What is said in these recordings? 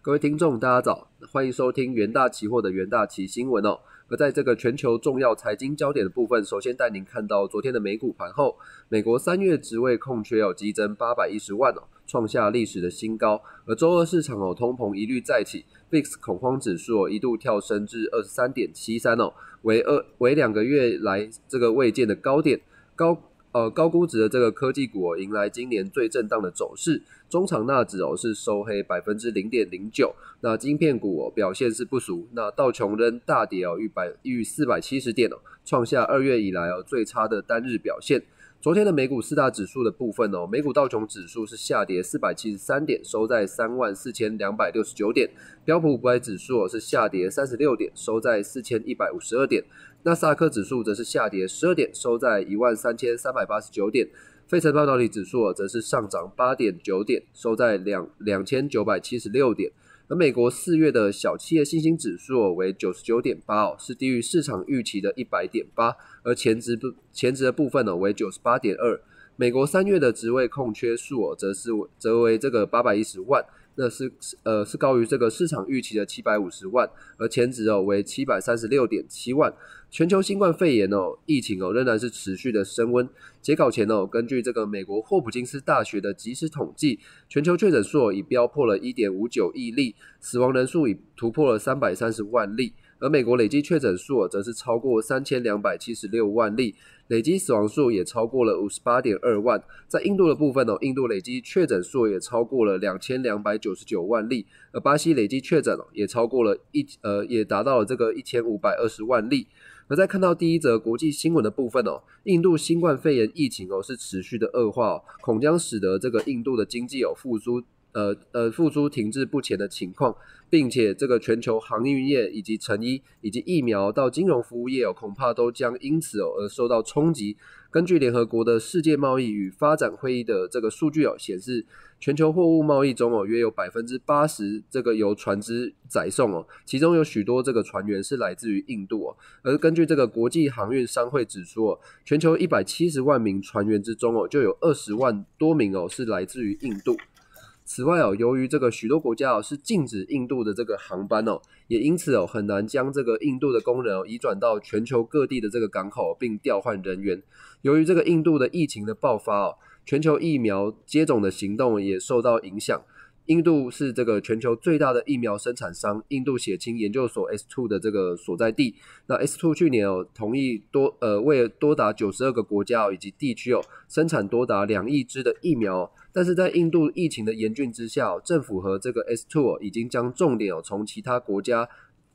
各位听众，大家早，欢迎收听元大期货的元大期新闻哦。而在这个全球重要财经焦点的部分，首先带您看到昨天的美股盘后，美国三月职位空缺有激增八百一十万哦，创下历史的新高。而周二市场哦，通膨疑虑再起，VIX 恐慌指数哦一度跳升至二十三点七三哦，为二为两个月来这个未见的高点高。呃，高估值的这个科技股哦，迎来今年最震荡的走势。中长纳指哦是收黑百分之零点零九。那晶片股哦表现是不俗。那道琼仍大跌哦逾百逾四百七十点哦，创下二月以来哦最差的单日表现。昨天的美股四大指数的部分哦，美股道琼指数是下跌四百七十三点，收在三万四千两百六十九点。标普五百指数是下跌三十六点，收在四千一百五十二点。纳斯达克指数则是下跌十二点，收在一万三千三百八十九点。费城半导体指数则是上涨八点九点，收在两两千九百七十六点。而美国四月的小企业信心指数为九十九点八哦，是低于市场预期的一百点八。而前值不前值的部分呢为九十八点二。美国三月的职位空缺数哦，则是则为这个八百一十万。那是呃是高于这个市场预期的七百五十万，而前值哦为七百三十六点七万。全球新冠肺炎哦疫情哦仍然是持续的升温。截稿前哦，根据这个美国霍普金斯大学的即时统计，全球确诊数已飙破了一点五九亿例，死亡人数已突破了三百三十万例。而美国累计确诊数则是超过三千两百七十六万例，累计死亡数也超过了五十八点二万。在印度的部分哦，印度累计确诊数也超过了两千两百九十九万例，而巴西累计确诊也超过了一呃也达到了这个一千五百二十万例。而在看到第一则国际新闻的部分哦，印度新冠肺炎疫情哦是持续的恶化，恐将使得这个印度的经济有复苏。呃呃，复苏停滞不前的情况，并且这个全球航运业以及成衣以及疫苗到金融服务业哦，恐怕都将因此哦而受到冲击。根据联合国的世界贸易与发展会议的这个数据哦显示，全球货物贸易中哦约有百分之八十这个由船只载送哦，其中有许多这个船员是来自于印度哦。而根据这个国际航运商会指出哦，全球一百七十万名船员之中哦，就有二十万多名哦是来自于印度。此外哦，由于这个许多国家哦是禁止印度的这个航班哦，也因此哦很难将这个印度的工人哦移转到全球各地的这个港口并调换人员。由于这个印度的疫情的爆发哦，全球疫苗接种的行动也受到影响。印度是这个全球最大的疫苗生产商，印度血清研究所 S two 的这个所在地。那 S two 去年哦同意多呃为多达九十二个国家哦以及地区哦生产多达两亿支的疫苗，但是在印度疫情的严峻之下，政府和这个 S two 已经将重点哦从其他国家。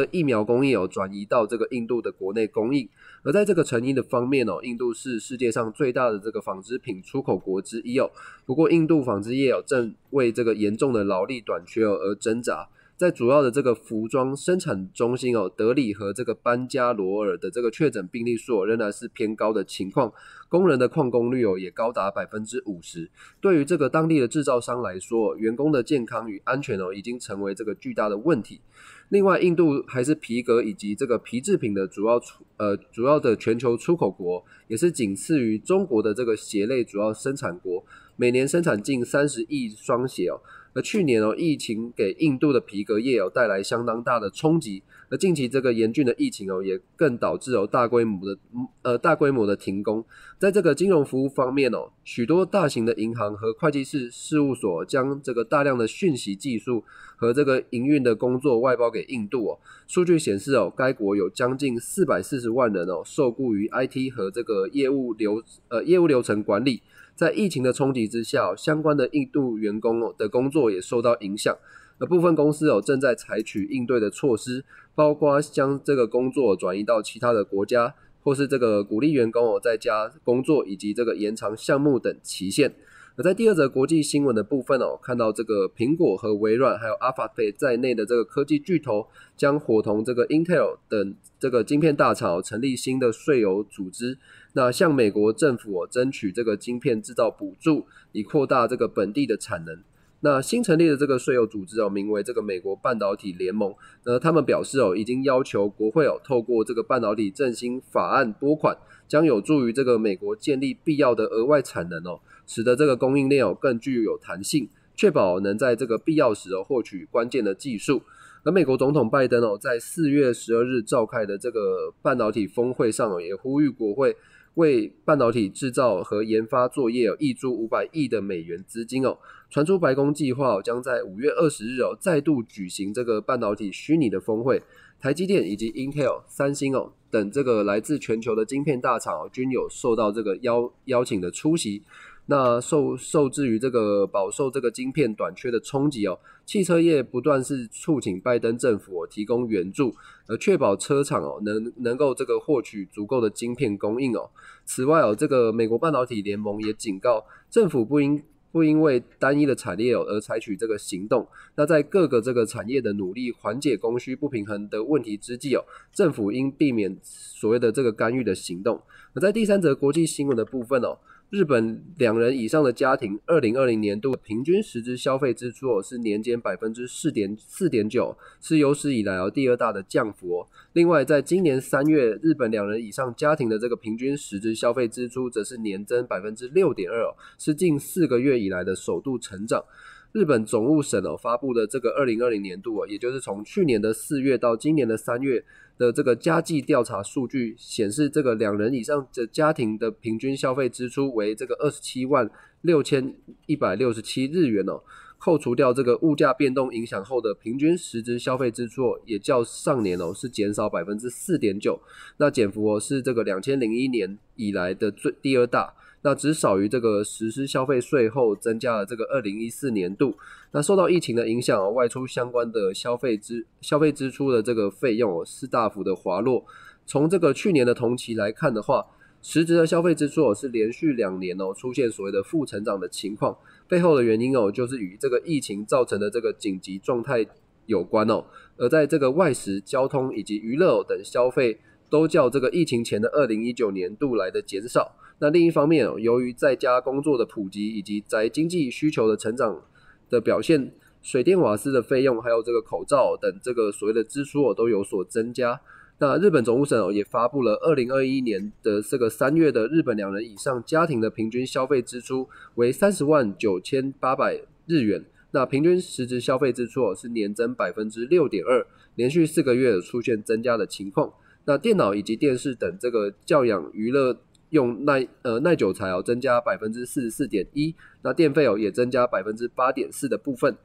的疫苗供应哦转移到这个印度的国内供应，而在这个成因的方面哦，印度是世界上最大的这个纺织品出口国之一哦。不过，印度纺织业哦正为这个严重的劳力短缺而挣扎。在主要的这个服装生产中心哦，德里和这个班加罗尔的这个确诊病例数仍然是偏高的情况，工人的旷工率哦也高达百分之五十。对于这个当地的制造商来说，员工的健康与安全哦已经成为这个巨大的问题。另外，印度还是皮革以及这个皮制品的主要出呃主要的全球出口国，也是仅次于中国的这个鞋类主要生产国，每年生产近三十亿双鞋哦。而去年哦，疫情给印度的皮革业哦带来相当大的冲击。而近期这个严峻的疫情哦，也更导致哦大规模的呃大规模的停工。在这个金融服务方面哦，许多大型的银行和会计师事务所将这个大量的讯息技术和这个营运的工作外包给印度哦。数据显示哦，该国有将近四百四十万人哦受雇于 IT 和这个业务流呃业务流程管理。在疫情的冲击之下，相关的印度员工的工作也受到影响。而部分公司哦正在采取应对的措施，包括将这个工作转移到其他的国家，或是这个鼓励员工哦在家工作，以及这个延长项目等期限。而在第二则国际新闻的部分哦，看到这个苹果和微软还有 Alphabet 在内的这个科技巨头，将伙同这个 Intel 等这个晶片大厂成立新的税游组织。那向美国政府哦争取这个晶片制造补助，以扩大这个本地的产能。那新成立的这个税务组织哦，名为这个美国半导体联盟。那他们表示哦，已经要求国会哦，透过这个半导体振兴法案拨款，将有助于这个美国建立必要的额外产能哦，使得这个供应链哦更具有弹性，确保能在这个必要时哦获取关键的技术。而美国总统拜登哦，在四月十二日召开的这个半导体峰会上哦，也呼吁国会为半导体制造和研发作业哦，挹注五百亿的美元资金哦。传出白宫计划将在五月二十日哦，再度举行这个半导体虚拟的峰会，台积电以及 Intel、三星哦等这个来自全球的晶片大厂哦，均有受到这个邀邀请的出席。那受受制于这个饱受这个晶片短缺的冲击哦，汽车业不断是促请拜登政府提供援助，而确保车厂哦能能够这个获取足够的晶片供应哦。此外哦，这个美国半导体联盟也警告政府不应不因为单一的产业而采取这个行动。那在各个这个产业的努力缓解供需不平衡的问题之际哦，政府应避免所谓的这个干预的行动。那在第三则国际新闻的部分哦。日本两人以上的家庭，二零二零年度平均实质消费支出是年减百分之四点四点九，是有史以来哦第二大的降幅。另外，在今年三月，日本两人以上家庭的这个平均实质消费支出则是年增百分之六点二，是近四个月以来的首度成长。日本总务省哦发布的这个二零二零年度哦，也就是从去年的四月到今年的三月。的这个家计调查数据显示，这个两人以上的家庭的平均消费支出为这个二十七万六千一百六十七日元哦，扣除掉这个物价变动影响后的平均实质消费支出，也较上年哦是减少百分之四点九，那减幅哦是这个两千零一年以来的最第二大。那只少于这个实施消费税后增加了这个二零一四年度。那受到疫情的影响，外出相关的消费支消费支出的这个费用是大幅的滑落。从这个去年的同期来看的话，实质的消费支出哦是连续两年哦出现所谓的负成长的情况。背后的原因哦，就是与这个疫情造成的这个紧急状态有关哦。而在这个外食、交通以及娱乐等消费，都较这个疫情前的二零一九年度来的减少。那另一方面，由于在家工作的普及以及宅经济需求的成长的表现，水电瓦斯的费用还有这个口罩等这个所谓的支出哦都有所增加。那日本总务省也发布了二零二一年的这个三月的日本两人以上家庭的平均消费支出为三十万九千八百日元，那平均实质消费支出哦是年增百分之六点二，连续四个月出现增加的情况。那电脑以及电视等这个教养娱乐。用耐呃耐久材哦增加百分之四十四点一，那电费哦也增加百分之八点四的部分。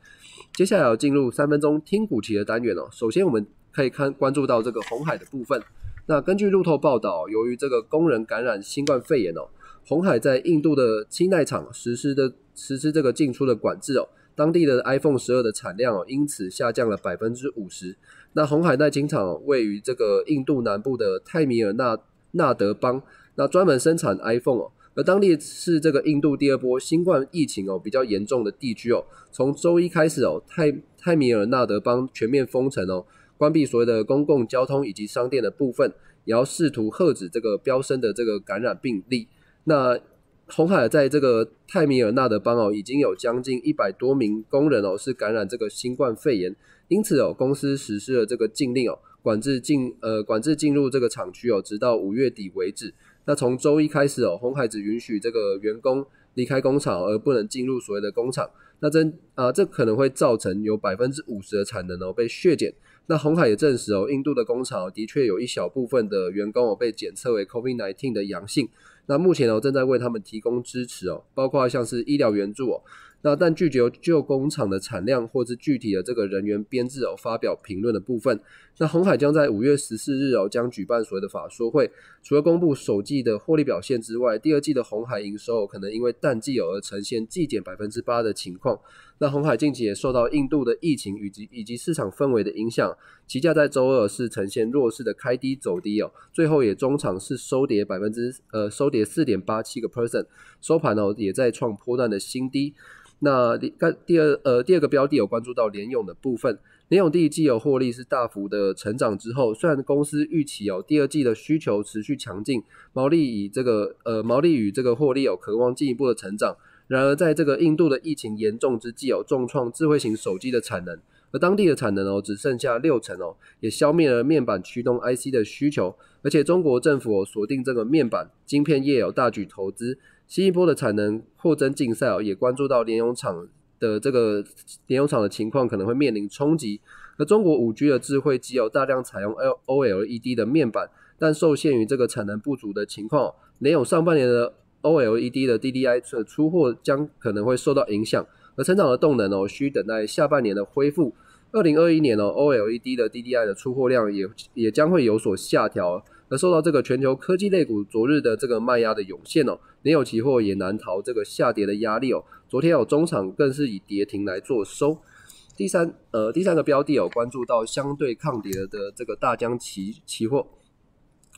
接下来要进入三分钟听股期的单元哦。首先我们可以看关注到这个红海的部分。那根据路透报道，由于这个工人感染新冠肺炎哦，红海在印度的清奈厂实施的实施这个进出的管制哦，当地的 iPhone 十二的产量哦因此下降了百分之五十。那红海耐金厂位于这个印度南部的泰米尔纳纳德邦。那专门生产 iPhone 哦，而当地是这个印度第二波新冠疫情哦比较严重的地区哦。从周一开始哦，泰泰米尔纳德邦全面封城哦，关闭所有的公共交通以及商店的部分，也要试图遏止这个飙升的这个感染病例。那红海在这个泰米尔纳德邦哦，已经有将近一百多名工人哦是感染这个新冠肺炎，因此哦，公司实施了这个禁令哦，管制进呃管制进入这个厂区哦，直到五月底为止。那从周一开始哦，红海只允许这个员工离开工厂，而不能进入所谓的工厂。那这啊，这可能会造成有百分之五十的产能哦被削减。那红海也证实哦，印度的工厂的确有一小部分的员工哦被检测为 COVID-19 的阳性。那目前哦正在为他们提供支持哦，包括像是医疗援助哦。那但拒绝就工厂的产量或是具体的这个人员编制而发表评论的部分。那红海将在五月十四日哦将举办所谓的法说会，除了公布首季的获利表现之外，第二季的红海营收可能因为淡季而呈现季减百分之八的情况。那红海近期也受到印度的疫情以及以及市场氛围的影响，期价在周二是呈现弱势的开低走低哦，最后也中场是收跌百分之呃收跌四点八七个 percent，收盘哦也在创波段的新低。那第第二呃第二个标的有关注到联勇的部分，联勇第一季有获利是大幅的成长之后，虽然公司预期有第二季的需求持续强劲，毛利以这个呃毛利与这个获利有渴望进一步的成长，然而在这个印度的疫情严重之际有重创智慧型手机的产能，而当地的产能哦只剩下六成哦，也消灭了面板驱动 IC 的需求，而且中国政府锁定这个面板晶片业有大举投资。新一波的产能扩增竞赛哦，也关注到联咏厂的这个炼油厂的情况可能会面临冲击。而中国五 G 的智慧机有大量采用 L OLED 的面板，但受限于这个产能不足的情况，联有上半年的 OLED 的 DDI 的出货将可能会受到影响。而成长的动能哦，需等待下半年的恢复。二零二一年哦，OLED 的 DDI 的出货量也也将会有所下调。而受到这个全球科技类股昨日的这个卖压的涌现哦，联有期货也难逃这个下跌的压力哦。昨天有中场更是以跌停来做收。第三呃第三个标的哦，关注到相对抗跌的这个大疆期期货。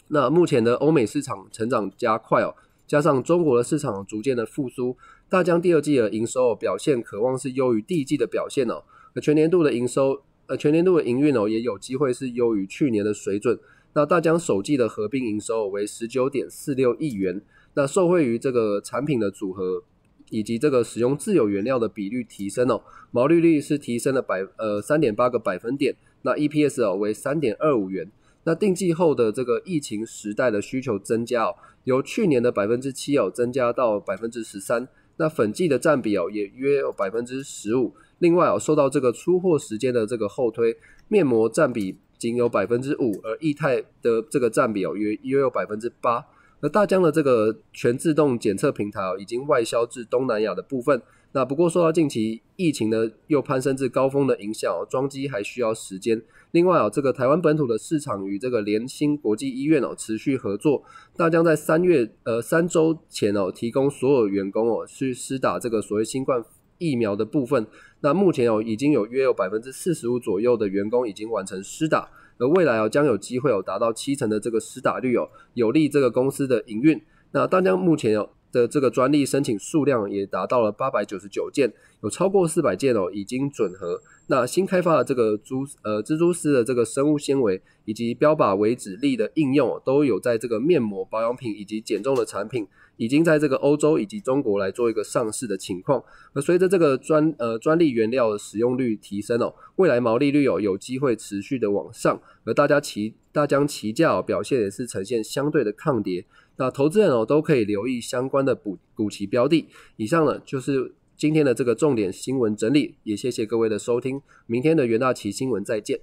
那目前的欧美市场成长加快哦，加上中国的市场逐渐的复苏，大疆第二季的营收表现渴望是优于第一季的表现哦。那全年度的营收呃全年度的营运哦，也有机会是优于去年的水准。那大疆首季的合并营收为十九点四六亿元，那受惠于这个产品的组合以及这个使用自有原料的比率提升哦，毛利率是提升了百呃三点八个百分点，那 EPS 哦为三点二五元。那定季后的这个疫情时代的需求增加哦，由去年的百分之七哦增加到百分之十三，那粉剂的占比哦也约有百分之十五。另外哦，受到这个出货时间的这个后推，面膜占比。仅有百分之五，而液态的这个占比哦约约有百分之八。那大疆的这个全自动检测平台哦已经外销至东南亚的部分。那不过受到近期疫情呢又攀升至高峰的影响，装机还需要时间。另外哦，这个台湾本土的市场与这个联兴国际医院哦持续合作，大疆在三月呃三周前哦提供所有员工哦去施打这个所谓新冠。疫苗的部分，那目前哦已经有约有百分之四十五左右的员工已经完成施打，而未来哦将有机会有达到七成的这个施打率哦，有利这个公司的营运。那大疆目前哦。的这个专利申请数量也达到了八百九十九件，有超过四百件哦已经准核。那新开发的这个蛛呃蜘蛛丝的这个生物纤维以及标靶维脂力的应用，都有在这个面膜保养品以及减重的产品，已经在这个欧洲以及中国来做一个上市的情况。而随着这个专呃专利原料的使用率提升哦，未来毛利率哦有机会持续的往上，而大家旗大疆旗价表现也是呈现相对的抗跌。那投资人哦都可以留意相关的补补齐标的。以上呢就是今天的这个重点新闻整理，也谢谢各位的收听。明天的元大奇新闻再见。